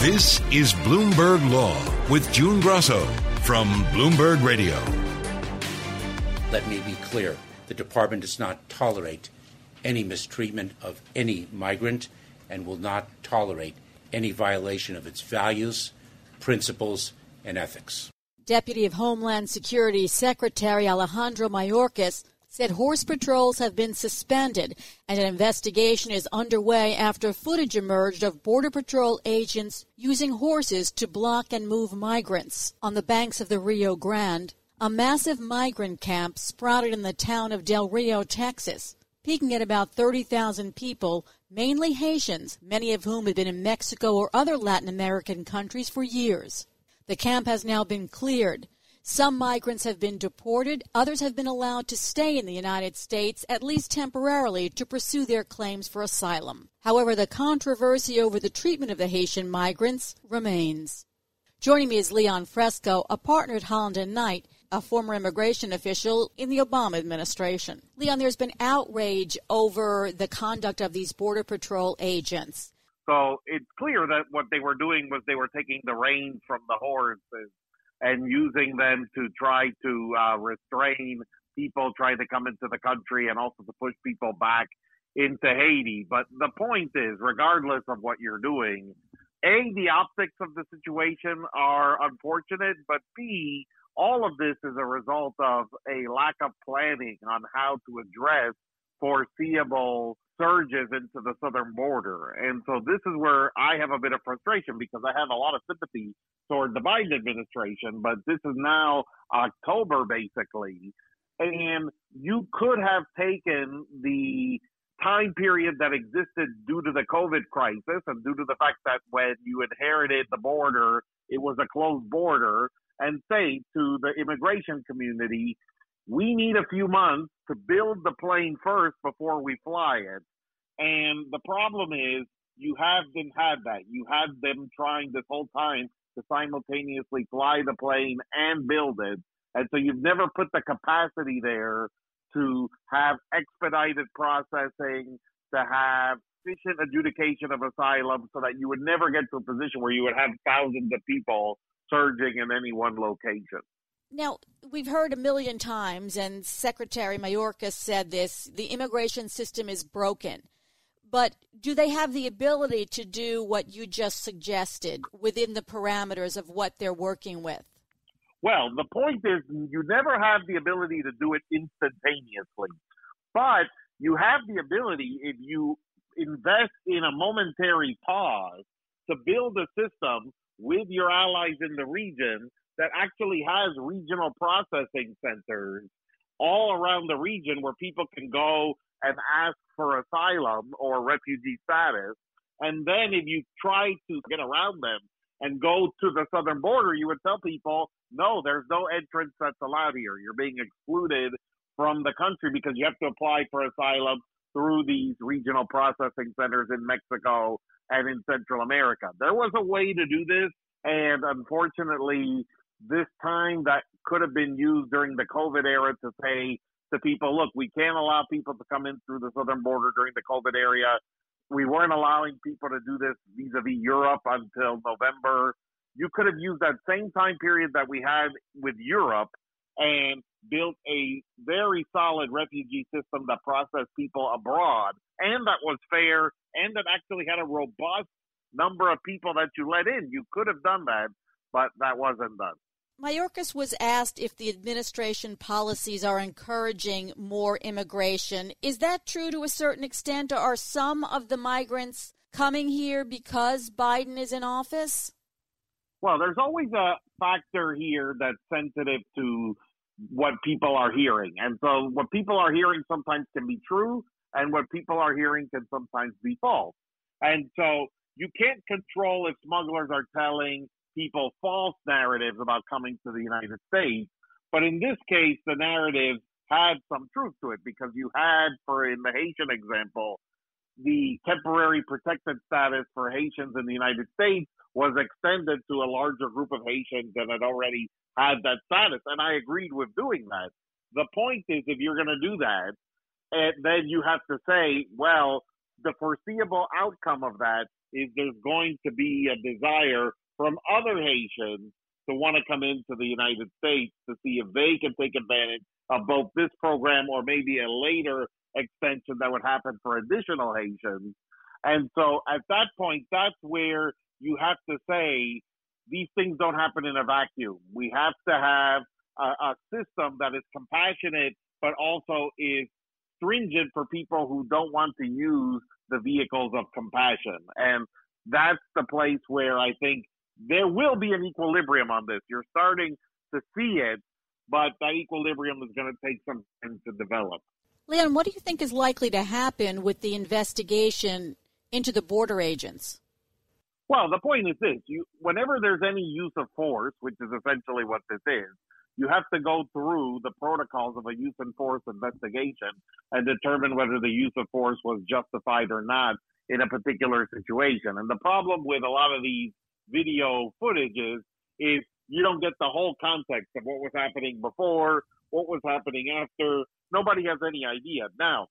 This is Bloomberg Law with June Grosso from Bloomberg Radio. Let me be clear the department does not tolerate any mistreatment of any migrant and will not tolerate any violation of its values, principles, and ethics. Deputy of Homeland Security Secretary Alejandro Mayorkas said horse patrols have been suspended and an investigation is underway after footage emerged of Border Patrol agents using horses to block and move migrants. On the banks of the Rio Grande, a massive migrant camp sprouted in the town of Del Rio, Texas, peaking at about 30,000 people, mainly Haitians, many of whom had been in Mexico or other Latin American countries for years. The camp has now been cleared. Some migrants have been deported, others have been allowed to stay in the United States, at least temporarily, to pursue their claims for asylum. However, the controversy over the treatment of the Haitian migrants remains. Joining me is Leon Fresco, a partner at Holland and Knight, a former immigration official in the Obama administration. Leon, there's been outrage over the conduct of these Border Patrol agents. So it's clear that what they were doing was they were taking the reins from the horses and using them to try to uh, restrain people trying to come into the country and also to push people back into Haiti. But the point is, regardless of what you're doing, A, the optics of the situation are unfortunate, but B, all of this is a result of a lack of planning on how to address foreseeable surges into the southern border. And so this is where I have a bit of frustration because I have a lot of sympathy toward the Biden administration, but this is now October basically. And you could have taken the time period that existed due to the COVID crisis and due to the fact that when you inherited the border, it was a closed border, and say to the immigration community, we need a few months to build the plane first before we fly it. And the problem is you haven't had that. You had them trying this whole time to simultaneously fly the plane and build it. And so you've never put the capacity there to have expedited processing, to have efficient adjudication of asylum so that you would never get to a position where you would have thousands of people surging in any one location. Now, we've heard a million times, and Secretary Mayorkas said this the immigration system is broken. But do they have the ability to do what you just suggested within the parameters of what they're working with? Well, the point is, you never have the ability to do it instantaneously. But you have the ability, if you invest in a momentary pause, to build a system with your allies in the region that actually has regional processing centers all around the region where people can go and ask for asylum or refugee status. And then if you try to get around them and go to the southern border, you would tell people, no, there's no entrance that's allowed here. You're being excluded from the country because you have to apply for asylum through these regional processing centers in Mexico and in Central America. There was a way to do this, and unfortunately, this time that could have been used during the COVID era to say to people, look, we can't allow people to come in through the southern border during the COVID area. We weren't allowing people to do this vis-a-vis Europe until November. You could have used that same time period that we had with Europe and built a very solid refugee system that processed people abroad and that was fair and that actually had a robust number of people that you let in. You could have done that, but that wasn't done. Mayorkas was asked if the administration policies are encouraging more immigration. Is that true to a certain extent? Or are some of the migrants coming here because Biden is in office? Well, there's always a factor here that's sensitive to what people are hearing. And so what people are hearing sometimes can be true, and what people are hearing can sometimes be false. And so you can't control if smugglers are telling people false narratives about coming to the United States. But in this case, the narrative had some truth to it because you had, for in the Haitian example, the temporary protected status for Haitians in the United States was extended to a larger group of Haitians that had already had that status. And I agreed with doing that. The point is, if you're going to do that, and then you have to say, well, the foreseeable outcome of that is there's going to be a desire from other Haitians to want to come into the United States to see if they can take advantage of both this program or maybe a later extension that would happen for additional Haitians. And so at that point, that's where you have to say these things don't happen in a vacuum. We have to have a, a system that is compassionate, but also is stringent for people who don't want to use the vehicles of compassion. And that's the place where I think there will be an equilibrium on this. You're starting to see it, but that equilibrium is going to take some time to develop. Leon, what do you think is likely to happen with the investigation into the border agents? Well, the point is this: you, whenever there's any use of force, which is essentially what this is, you have to go through the protocols of a use and force investigation and determine whether the use of force was justified or not in a particular situation. And the problem with a lot of these video footages is you don't get the whole context of what was happening before, what was happening after. Nobody has any idea. Now,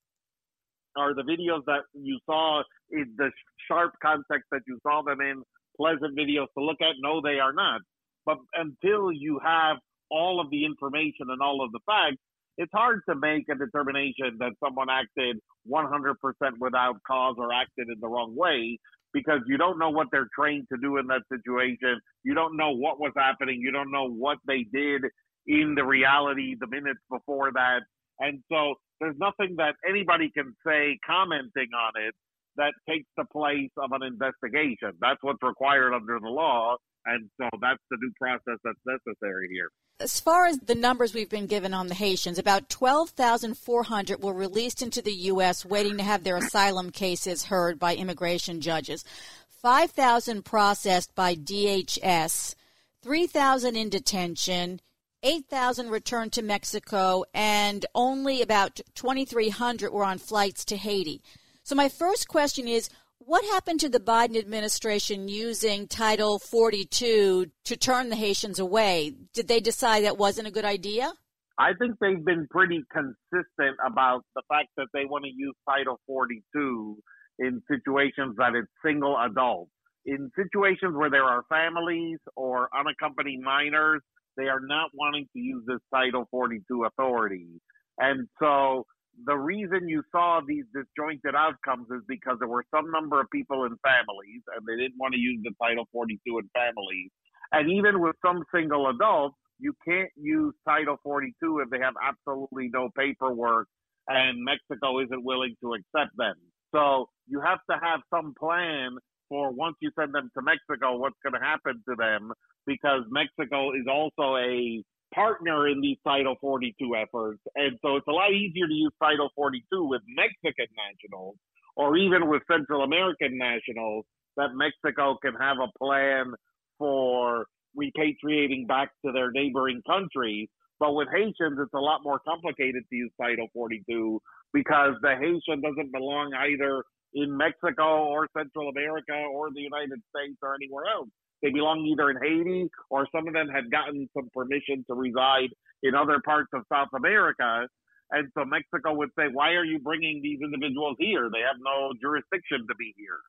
are the videos that you saw in the sharp context that you saw them in pleasant videos to look at? No, they are not. But until you have all of the information and all of the facts, it's hard to make a determination that someone acted 100% without cause or acted in the wrong way because you don't know what they're trained to do in that situation. You don't know what was happening. You don't know what they did in the reality the minutes before that. And so there's nothing that anybody can say commenting on it that takes the place of an investigation. That's what's required under the law. And so that's the due process that's necessary here. As far as the numbers we've been given on the Haitians, about 12,400 were released into the U.S. waiting to have their asylum cases heard by immigration judges. 5,000 processed by DHS, 3,000 in detention, 8,000 returned to Mexico, and only about 2,300 were on flights to Haiti. So, my first question is what happened to the Biden administration using Title 42 to turn the Haitians away? Did they decide that wasn't a good idea? I think they've been pretty consistent about the fact that they want to use Title 42 in situations that it's single adults. In situations where there are families or unaccompanied minors, they are not wanting to use this Title 42 authority. And so the reason you saw these disjointed outcomes is because there were some number of people in families and they didn't want to use the Title 42 in families. And even with some single adults, you can't use Title 42 if they have absolutely no paperwork and Mexico isn't willing to accept them. So you have to have some plan for once you send them to Mexico, what's going to happen to them because Mexico is also a partner in these Title 42 efforts. And so it's a lot easier to use Title 42 with Mexican nationals or even with Central American nationals that Mexico can have a plan for repatriating back to their neighboring countries. But with Haitians, it's a lot more complicated to use Title 42 because the Haitian doesn't belong either in Mexico or Central America or the United States or anywhere else. They belong either in Haiti or some of them had gotten some permission to reside in other parts of South America. And so Mexico would say, why are you bringing these individuals here? They have no jurisdiction to be here.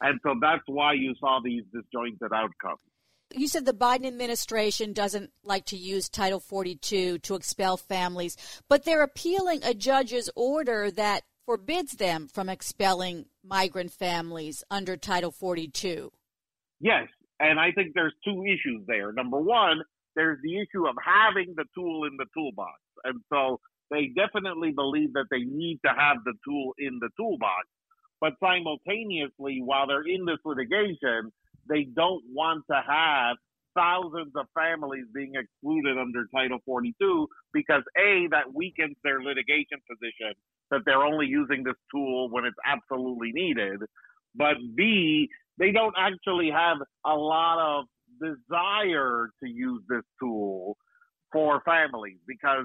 And so that's why you saw these disjointed outcomes. You said the Biden administration doesn't like to use Title 42 to expel families, but they're appealing a judge's order that forbids them from expelling migrant families under Title 42. Yes, and I think there's two issues there. Number one, there's the issue of having the tool in the toolbox. And so they definitely believe that they need to have the tool in the toolbox. But simultaneously, while they're in this litigation, they don't want to have thousands of families being excluded under Title 42 because A, that weakens their litigation position that they're only using this tool when it's absolutely needed. But B, they don't actually have a lot of desire to use this tool for families because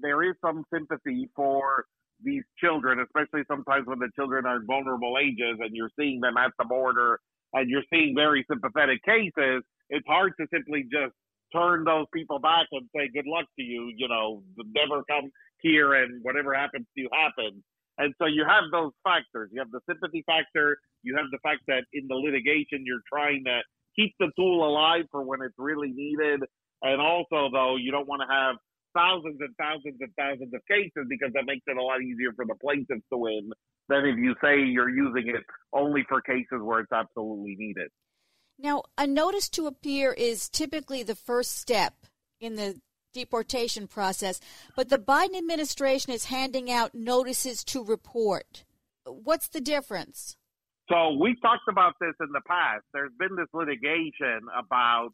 there is some sympathy for these children, especially sometimes when the children are vulnerable ages and you're seeing them at the border and you're seeing very sympathetic cases. It's hard to simply just turn those people back and say, good luck to you, you know, never come here and whatever happens to you happens. And so you have those factors. You have the sympathy factor. You have the fact that in the litigation, you're trying to keep the tool alive for when it's really needed. And also, though, you don't want to have thousands and thousands and thousands of cases because that makes it a lot easier for the plaintiffs to win than if you say you're using it only for cases where it's absolutely needed. Now, a notice to appear is typically the first step in the deportation process, but the Biden administration is handing out notices to report. What's the difference? So we've talked about this in the past. There's been this litigation about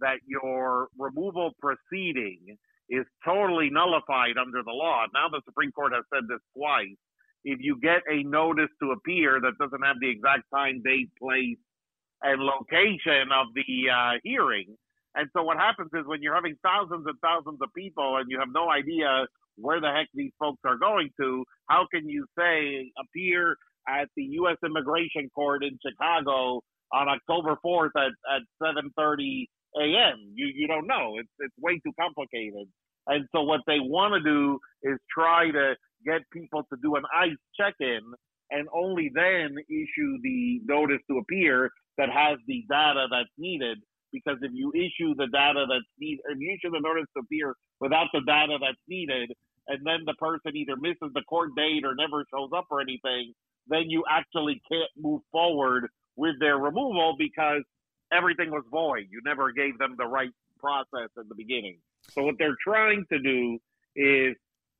that your removal proceeding is totally nullified under the law. Now the Supreme Court has said this twice. If you get a notice to appear that doesn't have the exact time, date, place, and location of the uh, hearing, and so what happens is when you're having thousands and thousands of people and you have no idea where the heck these folks are going to, how can you say appear at the U.S. Immigration Court in Chicago on October 4th at, at 7:30 a.m. You you don't know. It's it's way too complicated. And so what they want to do is try to get people to do an ICE check-in and only then issue the notice to appear that has the data that's needed. Because if you issue the data that's needed, if you issue the notice to appear without the data that's needed, and then the person either misses the court date or never shows up or anything, then you actually can't move forward with their removal because everything was void. You never gave them the right process at the beginning. So what they're trying to do is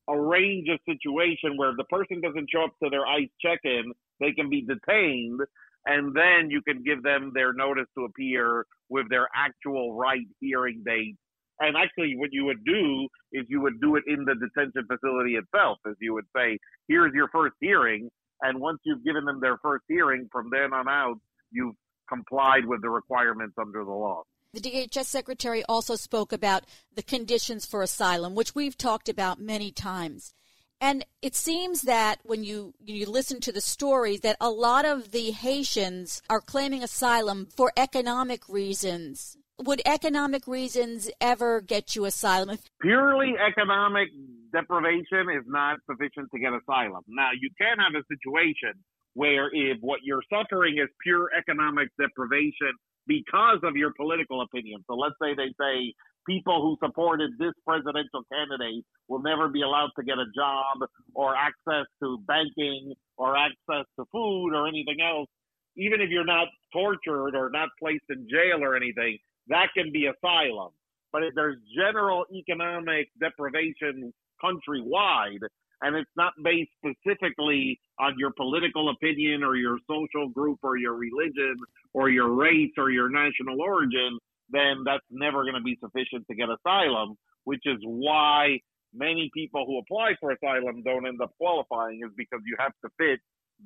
arrange a situation where if the person doesn't show up to their ICE check-in, they can be detained, and then you can give them their notice to appear with their actual right hearing date. And actually, what you would do is you would do it in the detention facility itself, as you would say, here's your first hearing. And once you've given them their first hearing, from then on out, you've complied with the requirements under the law. The DHS secretary also spoke about the conditions for asylum, which we've talked about many times. And it seems that when you you listen to the stories that a lot of the Haitians are claiming asylum for economic reasons. Would economic reasons ever get you asylum? Purely economic deprivation is not sufficient to get asylum. Now, you can have a situation where if what you're suffering is pure economic deprivation because of your political opinion. So let's say they say people who supported this presidential candidate will never be allowed to get a job or access to banking or access to food or anything else. Even if you're not tortured or not placed in jail or anything, that can be asylum. But if there's general economic deprivation countrywide, and it's not based specifically on your political opinion or your social group or your religion or your race or your national origin, then that's never going to be sufficient to get asylum, which is why many people who apply for asylum don't end up qualifying is because you have to fit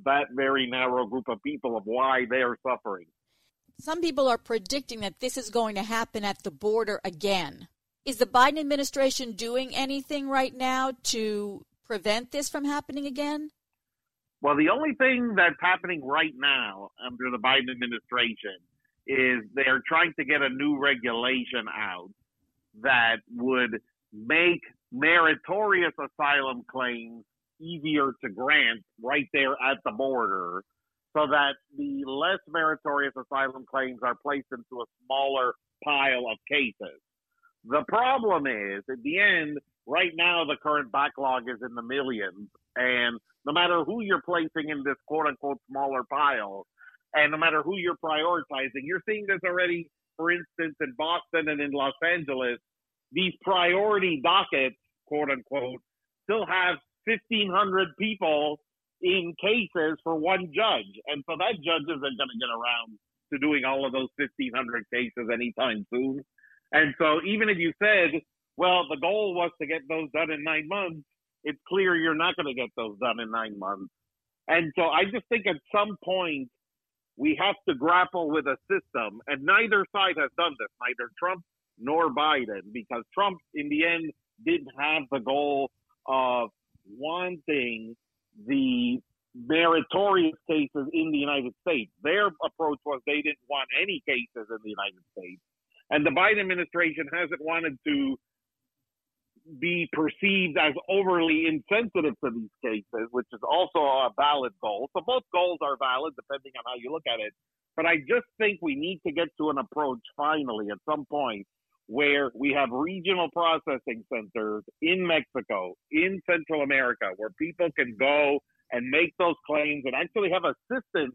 that very narrow group of people of why they're suffering. Some people are predicting that this is going to happen at the border again. Is the Biden administration doing anything right now to prevent this from happening again? Well, the only thing that's happening right now under the Biden administration is they're trying to get a new regulation out that would make meritorious asylum claims easier to grant right there at the border so that the less meritorious asylum claims are placed into a smaller pile of cases. The problem is, at the end, right now the current backlog is in the millions, and no matter who you're placing in this quote unquote smaller pile, and no matter who you're prioritizing, you're seeing this already, for instance, in Boston and in Los Angeles. These priority dockets, quote unquote, still have 1,500 people in cases for one judge. And so that judge isn't going to get around to doing all of those 1,500 cases anytime soon. And so even if you said, well, the goal was to get those done in nine months, it's clear you're not going to get those done in nine months. And so I just think at some point we have to grapple with a system, and neither side has done this, neither Trump nor Biden, because Trump in the end didn't have the goal of wanting the meritorious cases in the United States. Their approach was they didn't want any cases in the United States. And the Biden administration hasn't wanted to be perceived as overly insensitive to these cases, which is also a valid goal. So both goals are valid depending on how you look at it. But I just think we need to get to an approach finally at some point where we have regional processing centers in Mexico, in Central America, where people can go and make those claims and actually have assistance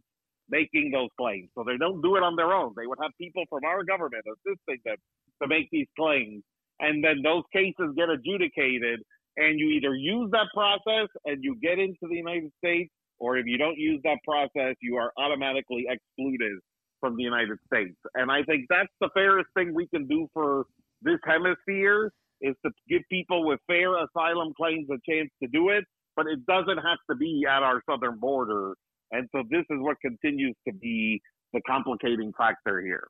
making those claims. So they don't do it on their own. They would have people from our government assisting them to make these claims. And then those cases get adjudicated and you either use that process and you get into the United States, or if you don't use that process, you are automatically excluded from the United States. And I think that's the fairest thing we can do for this hemisphere is to give people with fair asylum claims a chance to do it, but it doesn't have to be at our southern border. And so this is what continues to be the complicating factor here.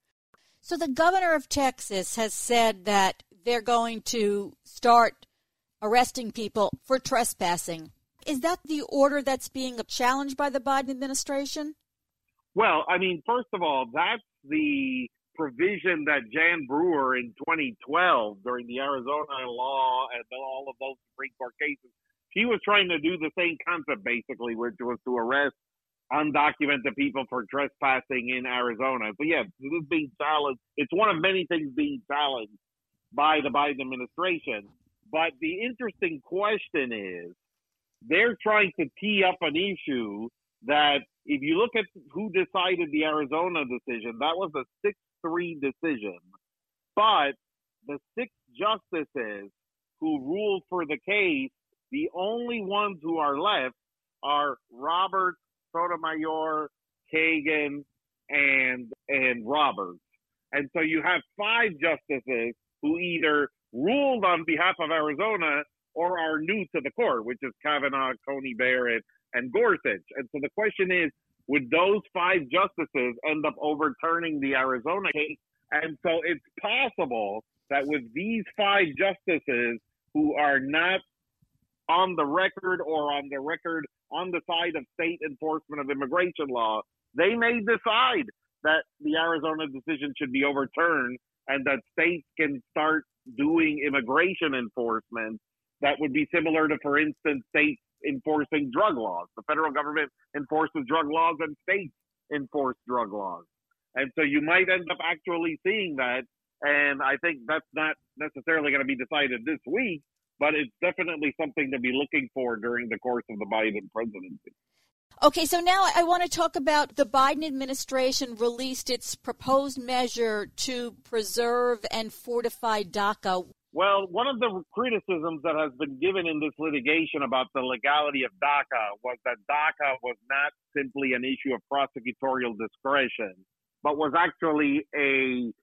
So the governor of Texas has said that they're going to start arresting people for trespassing. Is that the order that's being challenged by the Biden administration? Well, I mean, first of all, that's the provision that Jan Brewer in 2012 during the Arizona law and all of those Supreme Court cases, she was trying to do the same concept basically, which was to arrest undocumented people for trespassing in Arizona. But yeah, this is being challenged. It's one of many things being challenged by the Biden administration. But the interesting question is they're trying to tee up an issue that if you look at who decided the Arizona decision, that was a 6 3 decision. But the six justices who ruled for the case, the only ones who are left are Robert Sotomayor, Kagan, and and Roberts. And so you have five justices who either ruled on behalf of Arizona or are new to the court, which is Kavanaugh, Coney Barrett, and Gorsuch. And so the question is, would those five justices end up overturning the Arizona case? And so it's possible that with these five justices who are not on the record or on the record on the side of state enforcement of immigration law, they may decide that the Arizona decision should be overturned and that states can start doing immigration enforcement that would be similar to, for instance, states enforcing drug laws. The federal government enforces drug laws and states enforce drug laws. And so you might end up actually seeing that. And I think that's not necessarily going to be decided this week, but it's definitely something to be looking for during the course of the Biden presidency. Okay, so now I want to talk about the Biden administration released its proposed measure to preserve and fortify DACA. Well, one of the criticisms that has been given in this litigation about the legality of DACA was that DACA was not simply an issue of prosecutorial discretion, but was actually a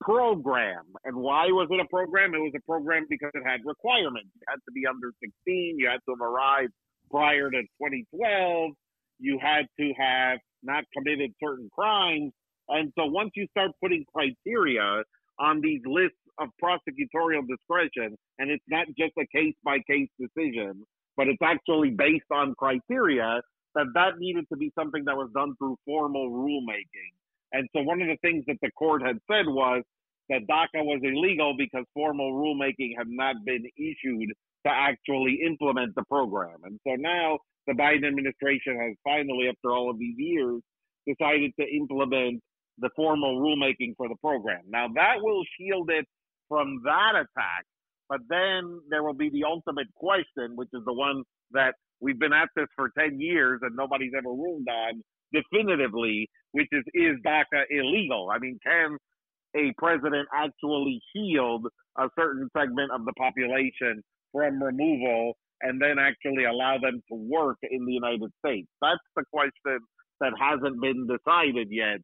program. And why was it a program? It was a program because it had requirements. You had to be under 16, you had to have arrived prior to 2012, you had to have not committed certain crimes. And so once you start putting criteria on these lists of prosecutorial discretion, and it's not just a case by case decision, but it's actually based on criteria that that needed to be something that was done through formal rulemaking. And so one of the things that the court had said was that DACA was illegal because formal rulemaking had not been issued to actually implement the program. And so now the Biden administration has finally, after all of these years, decided to implement the formal rulemaking for the program. Now that will shield it from that attack, but then there will be the ultimate question, which is the one that we've been at this for 10 years and nobody's ever ruled on definitively, which is, is DACA illegal? I mean, can a president actually shield a certain segment of the population from removal and then actually allow them to work in the United States? That's the question that hasn't been decided yet.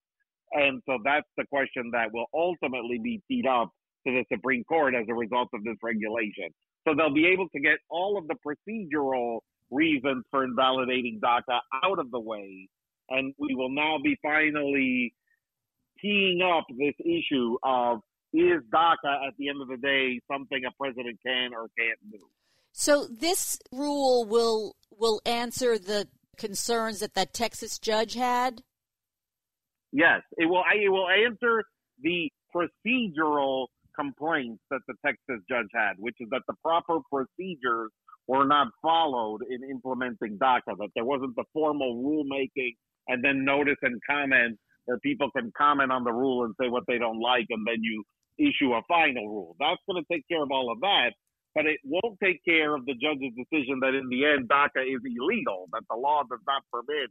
And so that's the question that will ultimately be teed up to the Supreme Court as a result of this regulation. So they'll be able to get all of the procedural reasons for invalidating DACA out of the way. And we will now be finally teeing up this issue of is DACA uh, at the end of the day something a president can or can't do? So this rule will will answer the concerns that that Texas judge had. Yes, it will. It will answer the procedural complaints that the Texas judge had, which is that the proper procedures were not followed in implementing DACA, that there wasn't the formal rulemaking and then notice and comment where people can comment on the rule and say what they don't like, and then you issue a final rule. That's going to take care of all of that, but it won't take care of the judge's decision that in the end DACA is illegal, that the law does not permit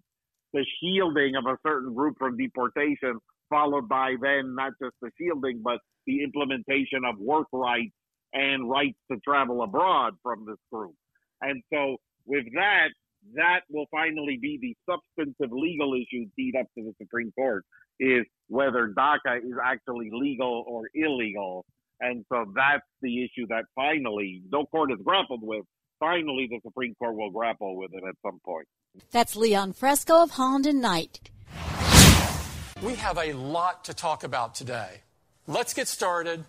the shielding of a certain group from deportation, followed by then not just the shielding, but the implementation of work rights and rights to travel abroad from this group. And so with that, that will finally be the substantive legal issue teed up to the Supreme Court is whether DACA is actually legal or illegal. And so that's the issue that finally no court has grappled with. Finally, the Supreme Court will grapple with it at some point. That's Leon Fresco of Holland and Knight. We have a lot to talk about today. Let's get started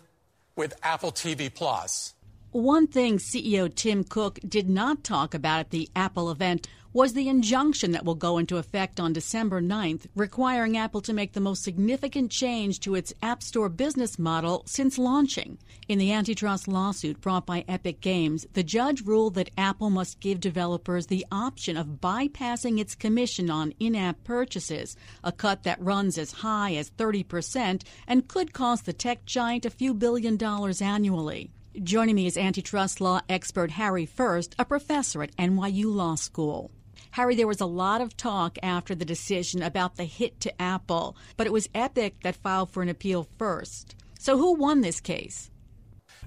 with Apple TV Plus. One thing CEO Tim Cook did not talk about at the Apple event was the injunction that will go into effect on December 9th, requiring Apple to make the most significant change to its App Store business model since launching. In the antitrust lawsuit brought by Epic Games, the judge ruled that Apple must give developers the option of bypassing its commission on in app purchases, a cut that runs as high as 30% and could cost the tech giant a few billion dollars annually. Joining me is antitrust law expert Harry First, a professor at NYU Law School. Harry, there was a lot of talk after the decision about the hit to Apple, but it was Epic that filed for an appeal first. So who won this case?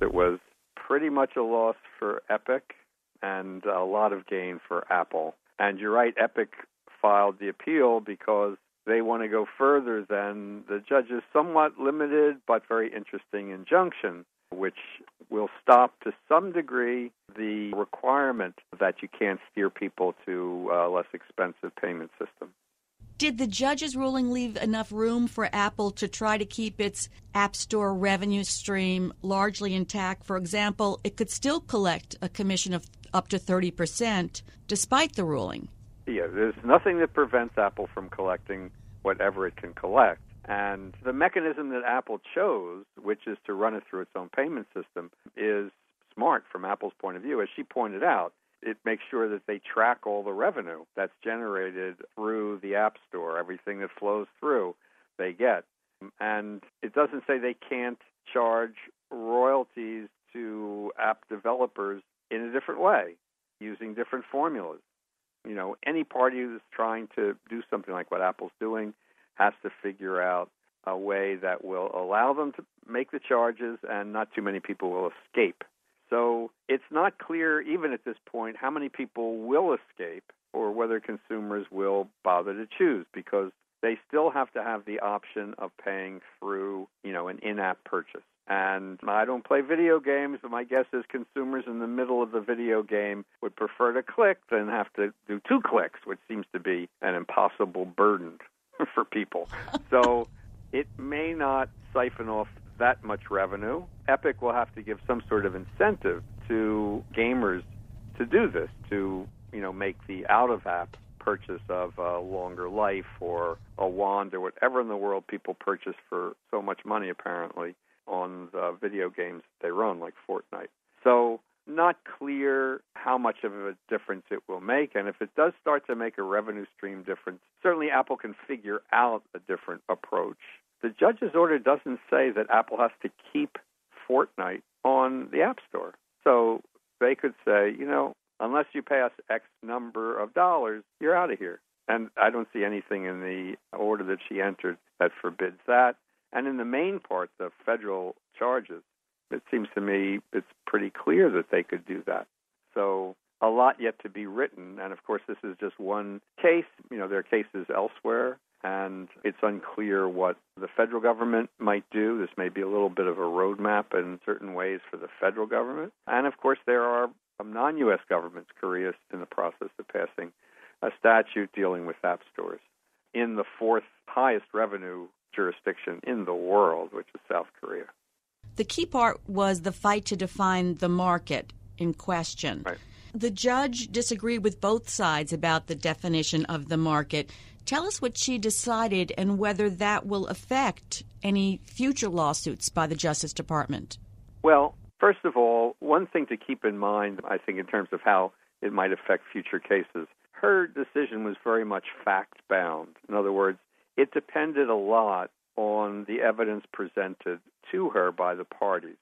It was pretty much a loss for Epic and a lot of gain for Apple. And you're right, Epic filed the appeal because they want to go further than the judge's somewhat limited but very interesting injunction which will stop to some degree the requirement that you can't steer people to a less expensive payment system. Did the judge's ruling leave enough room for Apple to try to keep its App Store revenue stream largely intact? For example, it could still collect a commission of up to 30% despite the ruling. Yeah, there's nothing that prevents Apple from collecting whatever it can collect. And the mechanism that Apple chose, which is to run it through its own payment system, is smart from Apple's point of view. As she pointed out, it makes sure that they track all the revenue that's generated through the App Store, everything that flows through, they get. And it doesn't say they can't charge royalties to app developers in a different way, using different formulas. You know, any party who's trying to do something like what Apple's doing has to figure out a way that will allow them to make the charges and not too many people will escape. So it's not clear, even at this point, how many people will escape or whether consumers will bother to choose because they still have to have the option of paying through, you know, an in-app purchase. And I don't play video games, but my guess is consumers in the middle of the video game would prefer to click than have to do two clicks, which seems to be an impossible burden for people. So it may not siphon off that much revenue. Epic will have to give some sort of incentive to gamers to do this to you know make the out of app purchase of a longer life or a wand or whatever in the world people purchase for so much money apparently on the video games they run like Fortnite. So not clear how much of a difference it will make and if it does start to make a revenue stream difference certainly Apple can figure out a different approach. The judge's order doesn't say that Apple has to keep Fortnite on the App Store. So they could say, you know, unless you pay us X number of dollars, you're out of here. And I don't see anything in the order that she entered that forbids that. And in the main part, the federal charges, it seems to me it's pretty clear that they could do that. So a lot yet to be written. And of course, this is just one case. You know, there are cases elsewhere, and it's unclear what the federal government might do. This may be a little bit of a roadmap in certain ways for the federal government. And of course, there are non U.S. governments. Korea is in the process of passing a statute dealing with app stores in the fourth highest revenue jurisdiction in the world, which is South Korea. The key part was the fight to define the market in question. Right. The judge disagreed with both sides about the definition of the market. Tell us what she decided and whether that will affect any future lawsuits by the Justice Department. Well, first of all, one thing to keep in mind, I think, in terms of how it might affect future cases, her decision was very much fact bound. In other words, it depended a lot on the evidence presented to her by the parties.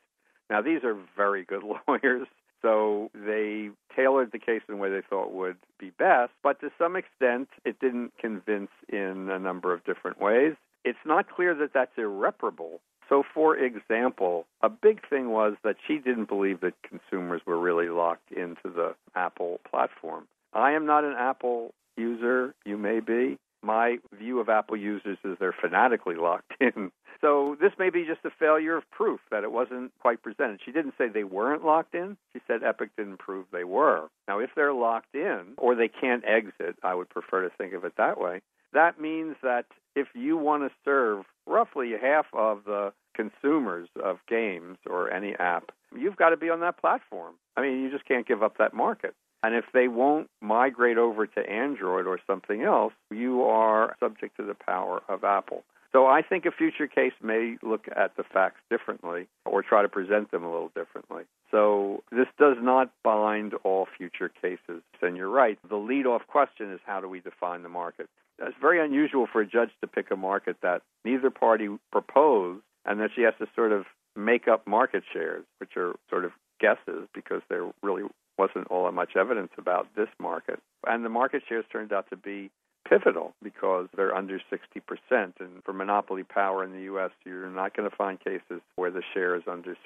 Now, these are very good lawyers, so they tailored the case in a way they thought would be best, but to some extent, it didn't convince in a number of different ways. It's not clear that that's irreparable. So, for example, a big thing was that she didn't believe that consumers were really locked into the Apple platform. I am not an Apple user. You may be. My view of Apple users is they're fanatically locked in. So this may be just a failure of proof that it wasn't quite presented. She didn't say they weren't locked in. She said Epic didn't prove they were. Now, if they're locked in or they can't exit, I would prefer to think of it that way. That means that if you want to serve roughly half of the consumers of games or any app, you've got to be on that platform. I mean, you just can't give up that market. And if they won't migrate over to Android or something else, you are subject to the power of Apple. So I think a future case may look at the facts differently or try to present them a little differently. So this does not bind all future cases. And you're right, the lead off question is how do we define the market? It's very unusual for a judge to pick a market that neither party proposed and that she has to sort of make up market shares, which are sort of guesses because there really wasn't all that much evidence about this market. And the market shares turned out to be pivotal because they're under 60%. And for monopoly power in the U.S., you're not going to find cases where the share is under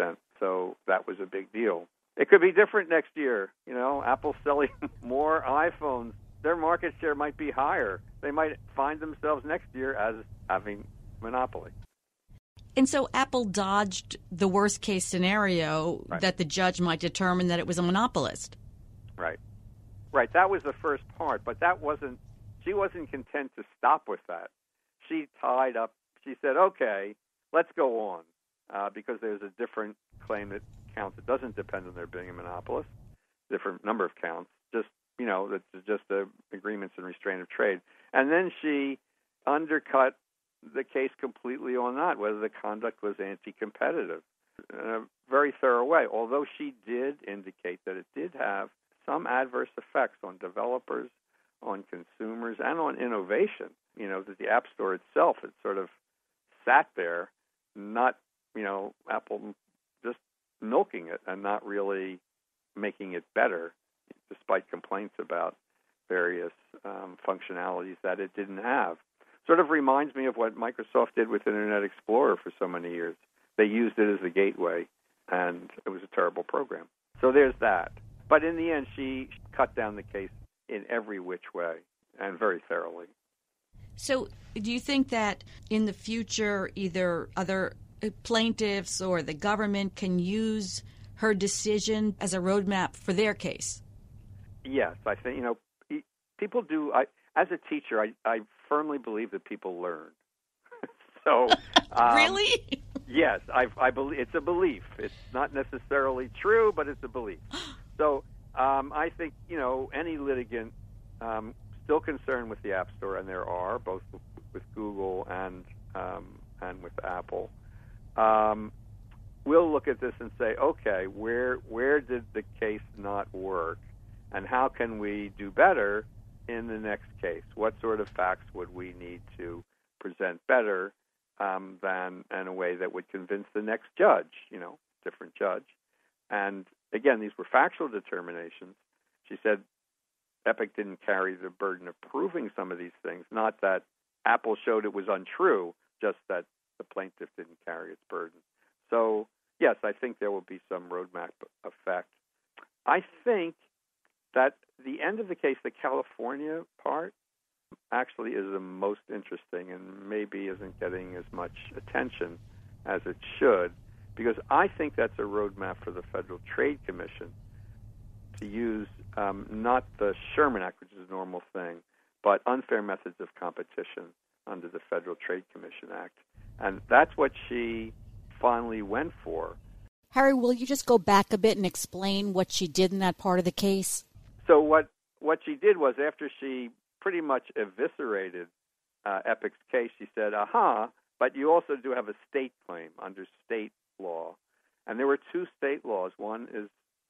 60%. So that was a big deal. It could be different next year. You know, Apple's selling more iPhones. Their market share might be higher. They might find themselves next year as having monopoly. And so Apple dodged the worst case scenario right. that the judge might determine that it was a monopolist. Right. Right. That was the first part, but that wasn't, she wasn't content to stop with that. She tied up, she said, okay, let's go on, uh, because there's a different claim that counts. It doesn't depend on there being a monopolist, different number of counts, just, you know, that's just the agreements and restraint of trade. And then she undercut the case completely on that, whether the conduct was anti competitive in a very thorough way, although she did indicate that it did have some adverse effects on developers, on consumers, and on innovation. You know, that the App Store itself had sort of sat there, not, you know, Apple just milking it and not really making it better, despite complaints about various um, functionalities that it didn't have sort of reminds me of what Microsoft did with Internet Explorer for so many years. They used it as a gateway, and it was a terrible program. So there's that. But in the end, she cut down the case in every which way and very thoroughly. So, do you think that in the future, either other plaintiffs or the government can use her decision as a roadmap for their case? Yes, I think you know people do. I, as a teacher, I, I firmly believe that people learn. so um, really, yes, I, I believe it's a belief. It's not necessarily true, but it's a belief. So um, I think you know any litigant um, still concerned with the App Store, and there are both with Google and um, and with Apple. Um, we'll look at this and say, okay, where where did the case not work, and how can we do better in the next case? What sort of facts would we need to present better um, than in a way that would convince the next judge, you know, different judge? And again, these were factual determinations. She said Epic didn't carry the burden of proving some of these things, not that Apple showed it was untrue, just that the plaintiff didn't carry its burden. So, yes, I think there will be some roadmap effect. I think that the end of the case, the California part, actually is the most interesting and maybe isn't getting as much attention as it should because I think that's a roadmap for the Federal Trade Commission to use um, not the Sherman Act, which is a normal thing, but unfair methods of competition under the Federal Trade Commission Act. And that's what she finally went for. Harry, will you just go back a bit and explain what she did in that part of the case? So what what she did was after she pretty much eviscerated uh, Epic's case, she said, "Aha! But you also do have a state claim under state law, and there were two state laws. One is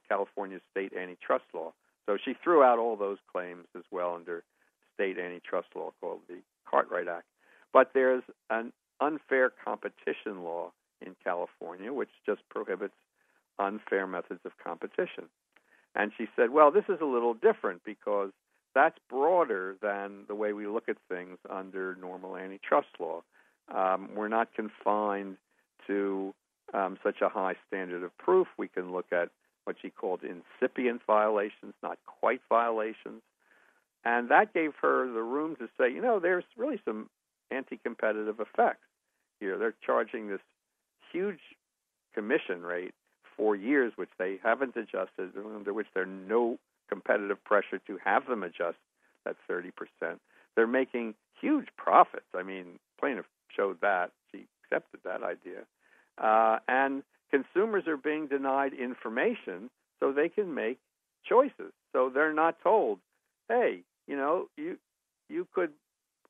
California's state antitrust law. So she threw out all those claims as well under state antitrust law called the Cartwright Act. But there's an unfair competition law in California which just prohibits unfair methods of competition. And she said, well, this is a little different because that's broader than the way we look at things under normal antitrust law. Um, we're not confined to um, such a high standard of proof. We can look at what she called incipient violations, not quite violations. And that gave her the room to say, you know, there's really some anti competitive effects here. They're charging this huge commission rate for years, which they haven't adjusted, under which there's no competitive pressure to have them adjust that 30%. They're making huge profits. I mean, plaintiff showed that. She accepted that idea. Uh, and consumers are being denied information so they can make choices. So they're not told, "Hey, you know, you you could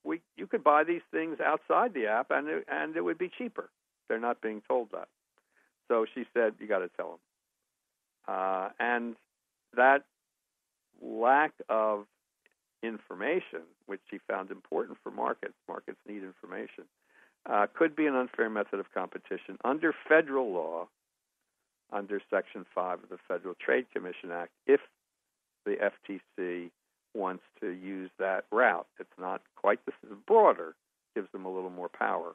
we you could buy these things outside the app and it, and it would be cheaper." They're not being told that. So she said, "You got to tell them." Uh, and that lack of information, which she found important for markets, markets need information, uh, could be an unfair method of competition under federal law, under Section 5 of the Federal Trade Commission Act, if the FTC wants to use that route. It's not quite this is broader, gives them a little more power.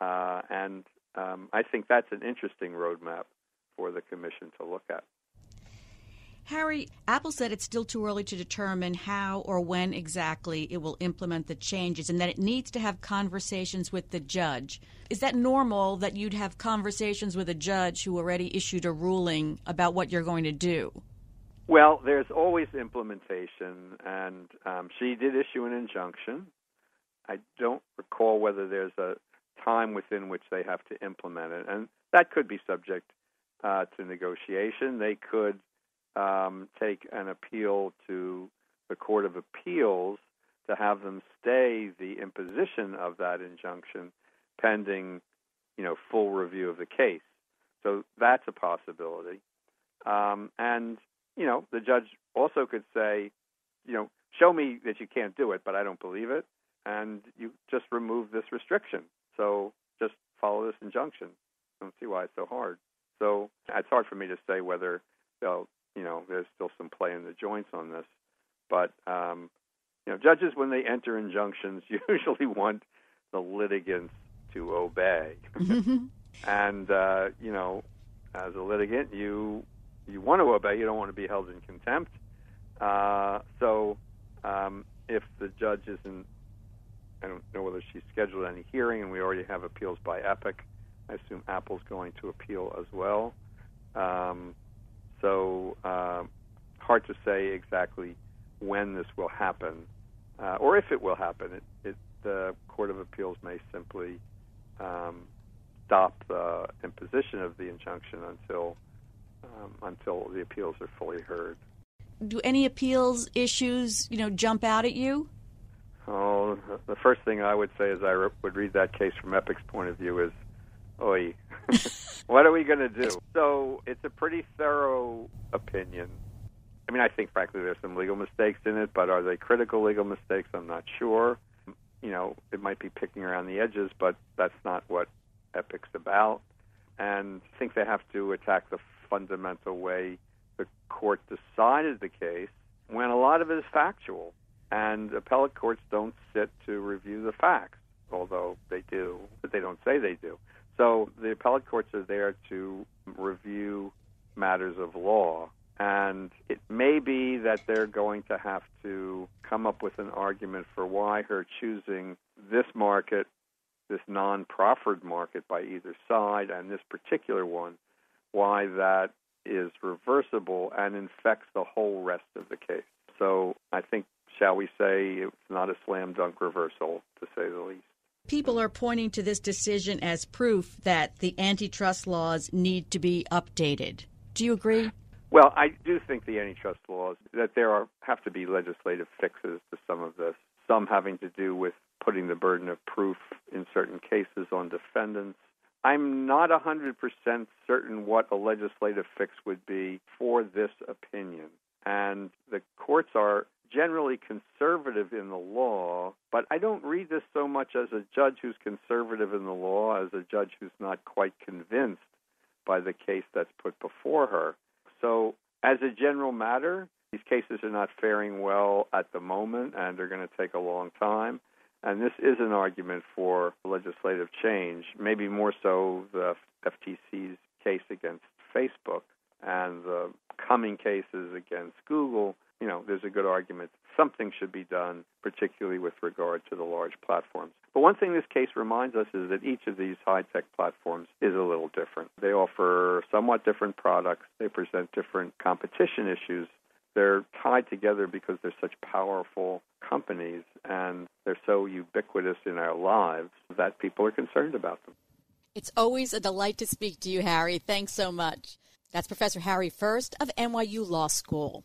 Uh, and um, I think that's an interesting roadmap for the commission to look at. Harry, Apple said it's still too early to determine how or when exactly it will implement the changes and that it needs to have conversations with the judge. Is that normal that you'd have conversations with a judge who already issued a ruling about what you're going to do? Well, there's always implementation, and um, she did issue an injunction. I don't recall whether there's a time within which they have to implement it, and that could be subject uh, to negotiation. They could um, take an appeal to the Court of Appeals to have them stay the imposition of that injunction pending, you know, full review of the case. So that's a possibility. Um, and you know, the judge also could say, you know, show me that you can't do it, but I don't believe it, and you just remove this restriction. So just follow this injunction. I don't see why it's so hard. So it's hard for me to say whether they'll you know, there's still some play in the joints on this. But um, you know, judges when they enter injunctions usually want the litigants to obey. and uh, you know, as a litigant, you you want to obey. You don't want to be held in contempt. Uh, so um, if the judge isn't, I don't know whether she's scheduled any hearing, and we already have appeals by Epic. I assume Apple's going to appeal as well. Um, so uh, hard to say exactly when this will happen uh, or if it will happen. It, it, the Court of Appeals may simply um, stop the imposition of the injunction until um, until the appeals are fully heard. do any appeals issues, you know, jump out at you? Oh, the first thing I would say as I re- would read that case from Epic's point of view is, oi, what are we going to do? So it's a pretty thorough opinion. I mean, I think, frankly, there's some legal mistakes in it, but are they critical legal mistakes? I'm not sure. You know, it might be picking around the edges, but that's not what Epic's about. And I think they have to attack the fundamental way the court decided the case when a lot of it is factual. And appellate courts don't sit to review the facts, although they do, but they don't say they do. So the appellate courts are there to review matters of law. And it may be that they're going to have to come up with an argument for why her choosing this market, this non proffered market by either side, and this particular one, why that is reversible and infects the whole rest of the case. So I think, shall we say, it's not a slam dunk reversal, to say the least. People are pointing to this decision as proof that the antitrust laws need to be updated. Do you agree? Well, I do think the antitrust laws that there are have to be legislative fixes to some of this. Some having to do with putting the burden of proof in certain cases on defendants. I'm not 100% certain what a legislative fix would be for this opinion. And the courts are generally conservative in the law, but I don't read this so much as a judge who's conservative in the law as a judge who's not quite convinced by the case that's put before her. So, as a general matter, these cases are not faring well at the moment and they're going to take a long time. And this is an argument for legislative change, maybe more so the FTC's case against Facebook and the coming cases against Google. You know, there's a good argument something should be done, particularly with regard to the large platforms. But one thing this case reminds us is that each of these high tech platforms is a little different. They offer somewhat different products, they present different competition issues. They're tied together because they're such powerful companies and they're so ubiquitous in our lives that people are concerned about them. It's always a delight to speak to you, Harry. Thanks so much. That's Professor Harry First of NYU Law School.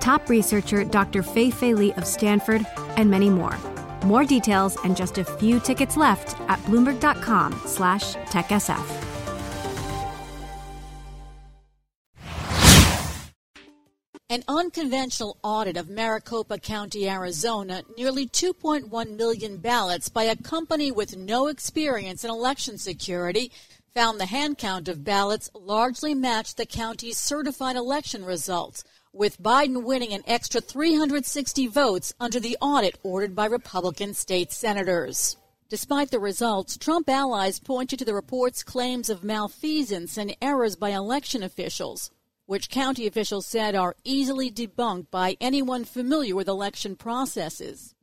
top researcher Dr. Fei Fei Li of Stanford, and many more. More details and just a few tickets left at bloomberg.com slash techsf. An unconventional audit of Maricopa County, Arizona, nearly 2.1 million ballots by a company with no experience in election security, found the hand count of ballots largely matched the county's certified election results, with Biden winning an extra 360 votes under the audit ordered by Republican state senators. Despite the results, Trump allies pointed to the report's claims of malfeasance and errors by election officials, which county officials said are easily debunked by anyone familiar with election processes.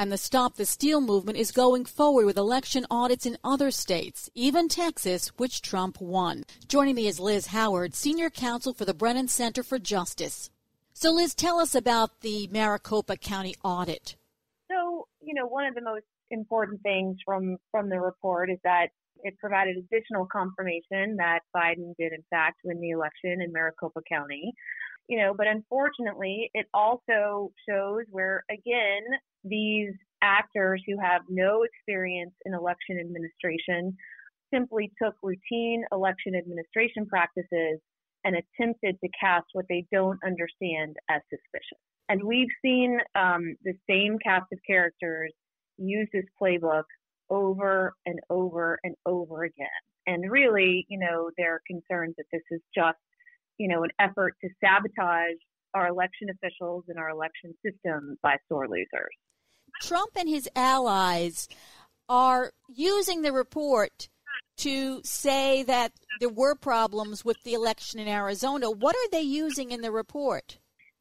And the Stop the Steal movement is going forward with election audits in other states, even Texas, which Trump won. Joining me is Liz Howard, Senior Counsel for the Brennan Center for Justice. So, Liz, tell us about the Maricopa County audit. So, you know, one of the most important things from from the report is that it provided additional confirmation that Biden did in fact win the election in Maricopa County. You know, but unfortunately, it also shows where again these actors who have no experience in election administration simply took routine election administration practices and attempted to cast what they don't understand as suspicious. And we've seen um, the same cast of characters use this playbook over and over and over again. And really, you know, there are concerns that this is just, you know, an effort to sabotage our election officials and our election system by sore losers. Trump and his allies are using the report to say that there were problems with the election in Arizona. What are they using in the report?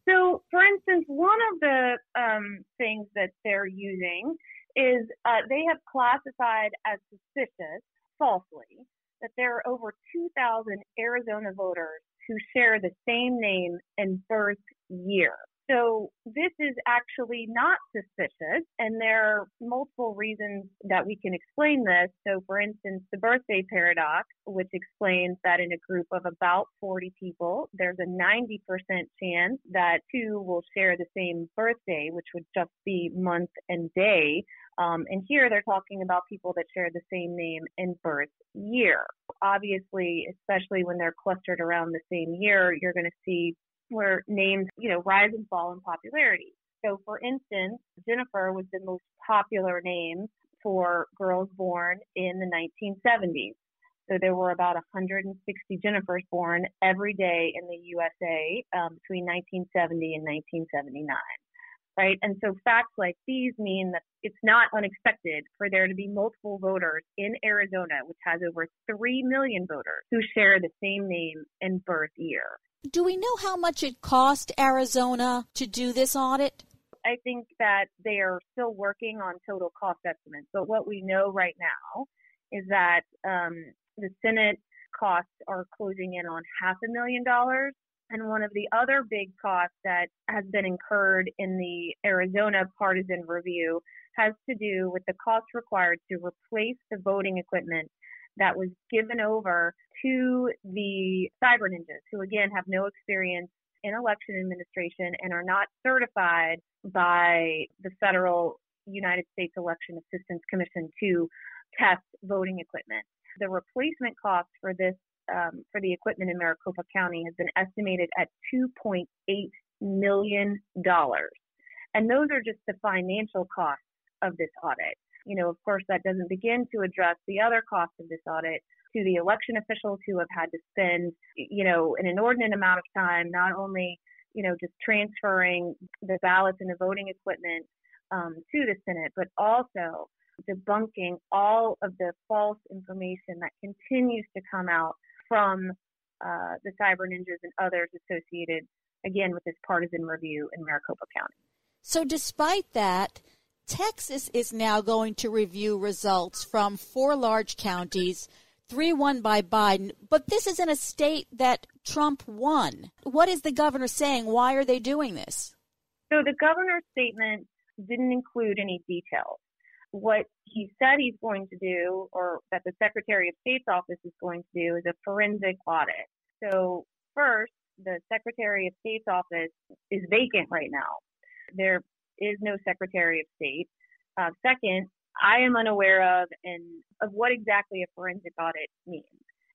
So, for instance, one of the um, things that they're using is uh, they have classified as suspicious, falsely, that there are over 2,000 Arizona voters who share the same name and birth year. So this is actually not suspicious, and there are multiple reasons that we can explain this. So, for instance, the birthday paradox, which explains that in a group of about 40 people, there's a 90% chance that two will share the same birthday, which would just be month and day. Um, and here they're talking about people that share the same name and birth year. Obviously, especially when they're clustered around the same year, you're going to see where names, you know, rise and fall in popularity. So, for instance, Jennifer was the most popular name for girls born in the 1970s. So there were about 160 Jennifers born every day in the USA um, between 1970 and 1979 right? And so facts like these mean that it's not unexpected for there to be multiple voters in Arizona, which has over 3 million voters who share the same name and birth year. Do we know how much it cost Arizona to do this audit? I think that they are still working on total cost estimates. But what we know right now is that um, the Senate costs are closing in on half a million dollars and one of the other big costs that has been incurred in the Arizona partisan review has to do with the cost required to replace the voting equipment that was given over to the cyber ninjas, who again have no experience in election administration and are not certified by the federal United States Election Assistance Commission to test voting equipment. The replacement cost for this um, for the equipment in Maricopa County has been estimated at $2.8 million. And those are just the financial costs of this audit. You know, of course, that doesn't begin to address the other cost of this audit to the election officials who have had to spend, you know, an inordinate amount of time, not only, you know, just transferring the ballots and the voting equipment um, to the Senate, but also debunking all of the false information that continues to come out from uh, the cyber ninjas and others associated, again, with this partisan review in Maricopa County. So, despite that, Texas is now going to review results from four large counties, three won by Biden, but this is in a state that Trump won. What is the governor saying? Why are they doing this? So, the governor's statement didn't include any details what he said he's going to do, or that the Secretary of State's office is going to do, is a forensic audit. So, first, the Secretary of State's office is vacant right now. There is no Secretary of State. Uh, second, I am unaware of and of what exactly a forensic audit means,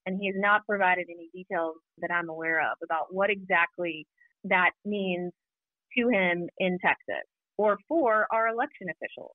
and he has not provided any details that I'm aware of about what exactly that means to him in Texas or for our election officials.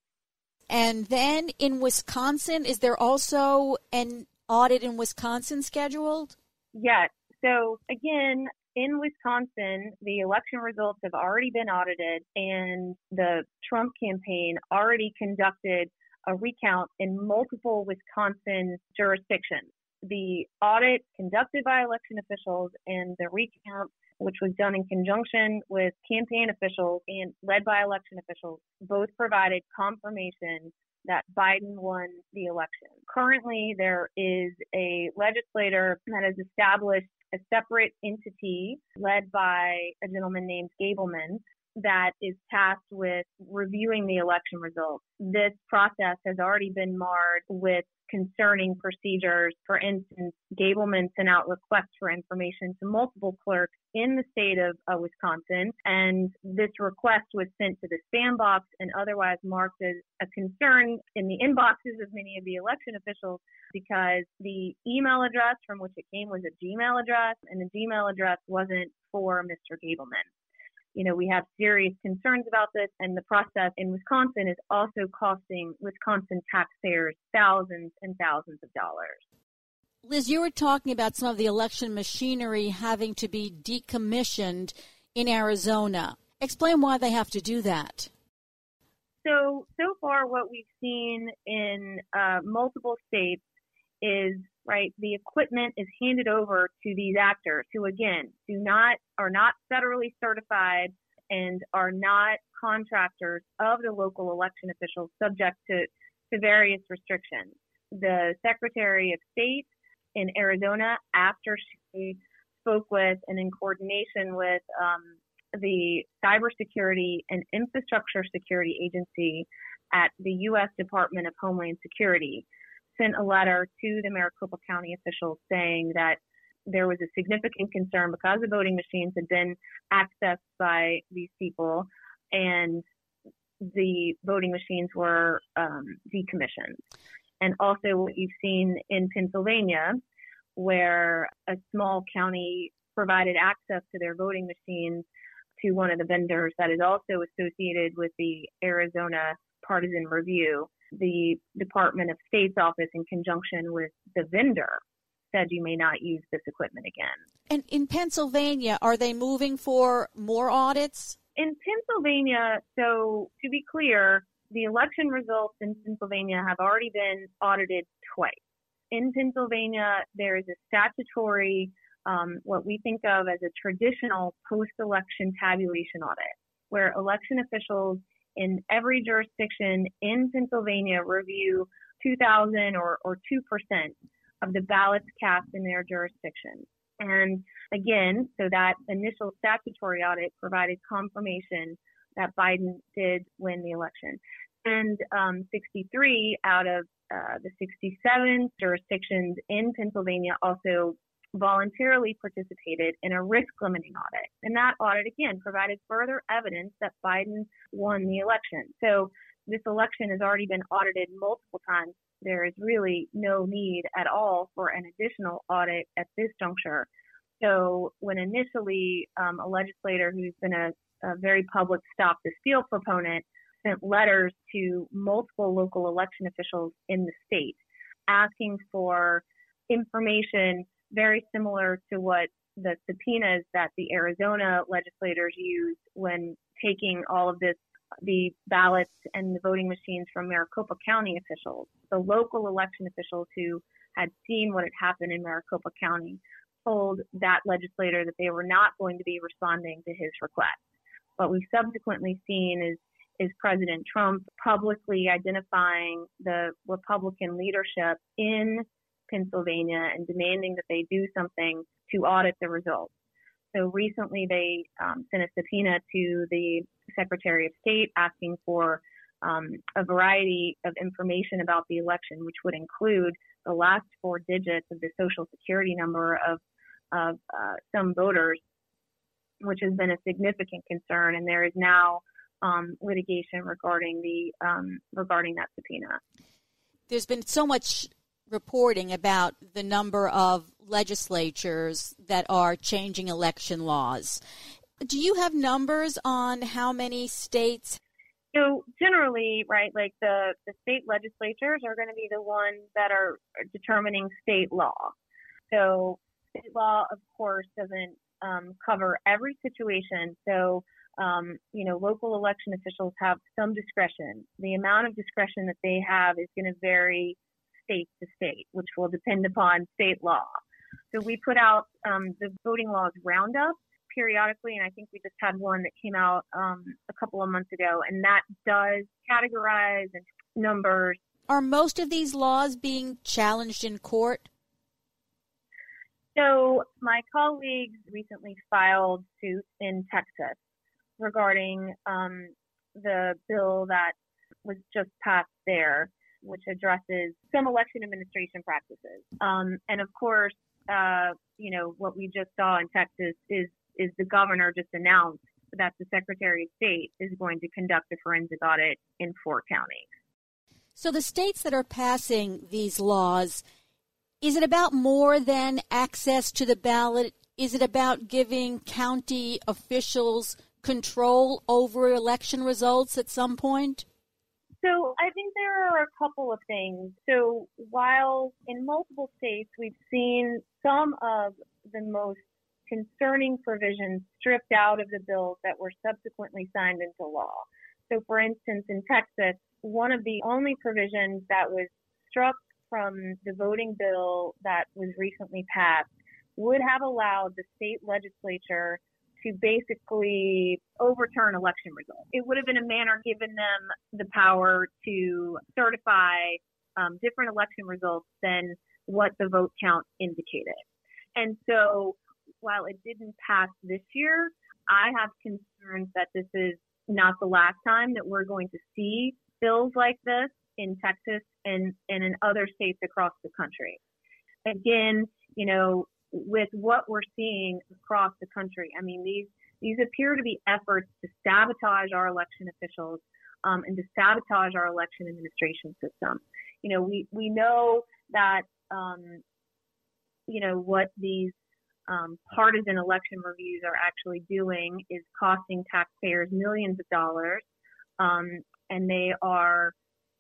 And then in Wisconsin, is there also an audit in Wisconsin scheduled? Yes. So again, in Wisconsin, the election results have already been audited, and the Trump campaign already conducted a recount in multiple Wisconsin jurisdictions. The audit conducted by election officials and the recount, which was done in conjunction with campaign officials and led by election officials, both provided confirmation that Biden won the election. Currently, there is a legislator that has established a separate entity led by a gentleman named Gableman that is tasked with reviewing the election results. This process has already been marred with concerning procedures. For instance, Gableman sent out requests for information to multiple clerks in the state of uh, Wisconsin, and this request was sent to the spam box and otherwise marked as a concern in the inboxes of many of the election officials because the email address from which it came was a Gmail address, and the Gmail address wasn't for Mr. Gableman you know, we have serious concerns about this, and the process in Wisconsin is also costing Wisconsin taxpayers thousands and thousands of dollars. Liz, you were talking about some of the election machinery having to be decommissioned in Arizona. Explain why they have to do that. So, so far, what we've seen in uh, multiple states is right the equipment is handed over to these actors who again do not are not federally certified and are not contractors of the local election officials subject to, to various restrictions. The Secretary of State in Arizona, after she spoke with and in coordination with um, the Cybersecurity and Infrastructure Security Agency at the U.S. Department of Homeland Security, sent a letter to the Maricopa County officials saying that there was a significant concern because the voting machines had been accessed by these people and the voting machines were um, decommissioned. And also, what you've seen in Pennsylvania, where a small county provided access to their voting machines to one of the vendors that is also associated with the Arizona partisan review the Department of State's office, in conjunction with the vendor, said you may not use this equipment again. And in Pennsylvania, are they moving for more audits? In Pennsylvania, so to be clear, the election results in Pennsylvania have already been audited twice. In Pennsylvania, there is a statutory, um, what we think of as a traditional post election tabulation audit, where election officials in every jurisdiction in Pennsylvania review 2,000 or, or 2% of the ballots cast in their jurisdiction. And again, so that initial statutory audit provided confirmation that Biden did win the election. And um, 63 out of uh, the 67 jurisdictions in Pennsylvania also voluntarily participated in a risk limiting audit. And that audit, again, provided further evidence that Biden won the election. So this election has already been audited multiple times. There is really no need at all for an additional audit at this juncture. So when initially um, a legislator who's been a, a very public stop the steal proponent sent letters to multiple local election officials in the state asking for information very similar to what the subpoenas that the Arizona legislators used when taking all of this the ballots and the voting machines from Maricopa County officials. The local election officials who had seen what had happened in Maricopa County told that legislator that they were not going to be responding to his request. What we've subsequently seen is is President Trump publicly identifying the Republican leadership in Pennsylvania and demanding that they do something to audit the results. So recently they um, sent a subpoena to the Secretary of State asking for um, a variety of information about the election, which would include the last four digits of the social security number of, of uh, some voters, which has been a significant concern. And there is now um, litigation regarding the um, regarding that subpoena. There's been so much reporting about the number of legislatures that are changing election laws. Do you have numbers on how many states? So generally, right, like the, the state legislatures are going to be the ones that are determining state law. So state law, of course, doesn't um, cover every situation. So um, you know, local election officials have some discretion. The amount of discretion that they have is going to vary state to state, which will depend upon state law. So we put out um, the voting laws roundup periodically, and I think we just had one that came out um, a couple of months ago, and that does categorize and numbers. Are most of these laws being challenged in court? So my colleagues recently filed suit in Texas regarding um, the bill that was just passed there, which addresses some election administration practices. Um, and of course, uh, you know, what we just saw in Texas is is the governor just announced that the Secretary of State is going to conduct a forensic audit in four counties. So the states that are passing these laws, is it about more than access to the ballot? Is it about giving county officials control over election results at some point? So I think there are a couple of things. So while in multiple states we've seen some of the most concerning provisions stripped out of the bills that were subsequently signed into law. So for instance, in Texas, one of the only provisions that was struck from the voting bill that was recently passed would have allowed the state legislature to basically overturn election results. It would have been a manner given them the power to certify um, different election results than what the vote count indicated. And so while it didn't pass this year, I have concerns that this is not the last time that we're going to see bills like this in Texas and, and in other states across the country. Again, you know, with what we're seeing across the country. I mean, these these appear to be efforts to sabotage our election officials um, and to sabotage our election administration system. You know, we we know that um, you know what these um, partisan election reviews are actually doing is costing taxpayers millions of dollars, um, and they are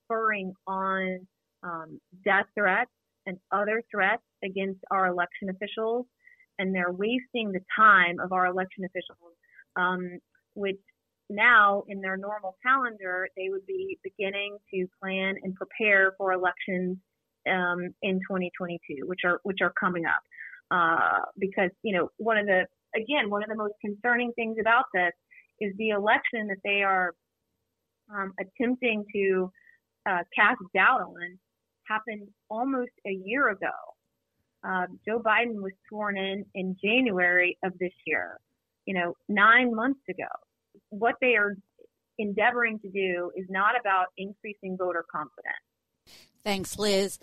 spurring on um, death threats and other threats against our election officials, and they're wasting the time of our election officials, um, which now in their normal calendar they would be beginning to plan and prepare for elections um, in 2022, which are which are coming up. Uh, because you know one of the again one of the most concerning things about this is the election that they are um, attempting to uh, cast doubt on happened almost a year ago. Uh, Joe Biden was sworn in in January of this year, you know, nine months ago. What they are endeavoring to do is not about increasing voter confidence. Thanks, Liz.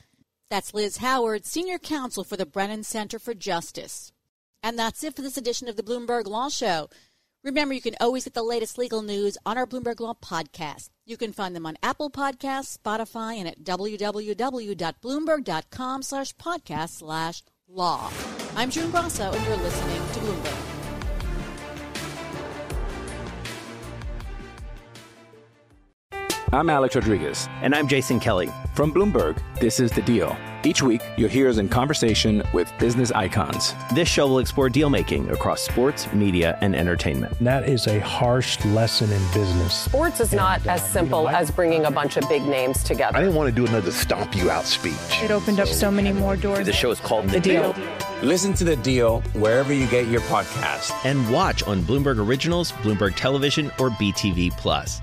That's Liz Howard, Senior Counsel for the Brennan Center for Justice. And that's it for this edition of the Bloomberg Law Show. Remember, you can always get the latest legal news on our Bloomberg Law podcast. You can find them on Apple Podcasts, Spotify, and at www.bloomberg.com slash podcast slash law. I'm June Grosso, and you're listening to Bloomberg. I'm Alex Rodriguez. And I'm Jason Kelly. From Bloomberg, this is The Deal. Each week, you'll hear us in conversation with business icons. This show will explore deal making across sports, media, and entertainment. That is a harsh lesson in business. Sports is not and, as simple you know, as bringing a bunch of big names together. I didn't want to do another stomp you out speech. It opened up so many more doors. The show is called The, the deal. deal. Listen to The Deal wherever you get your podcast. And watch on Bloomberg Originals, Bloomberg Television, or BTV Plus.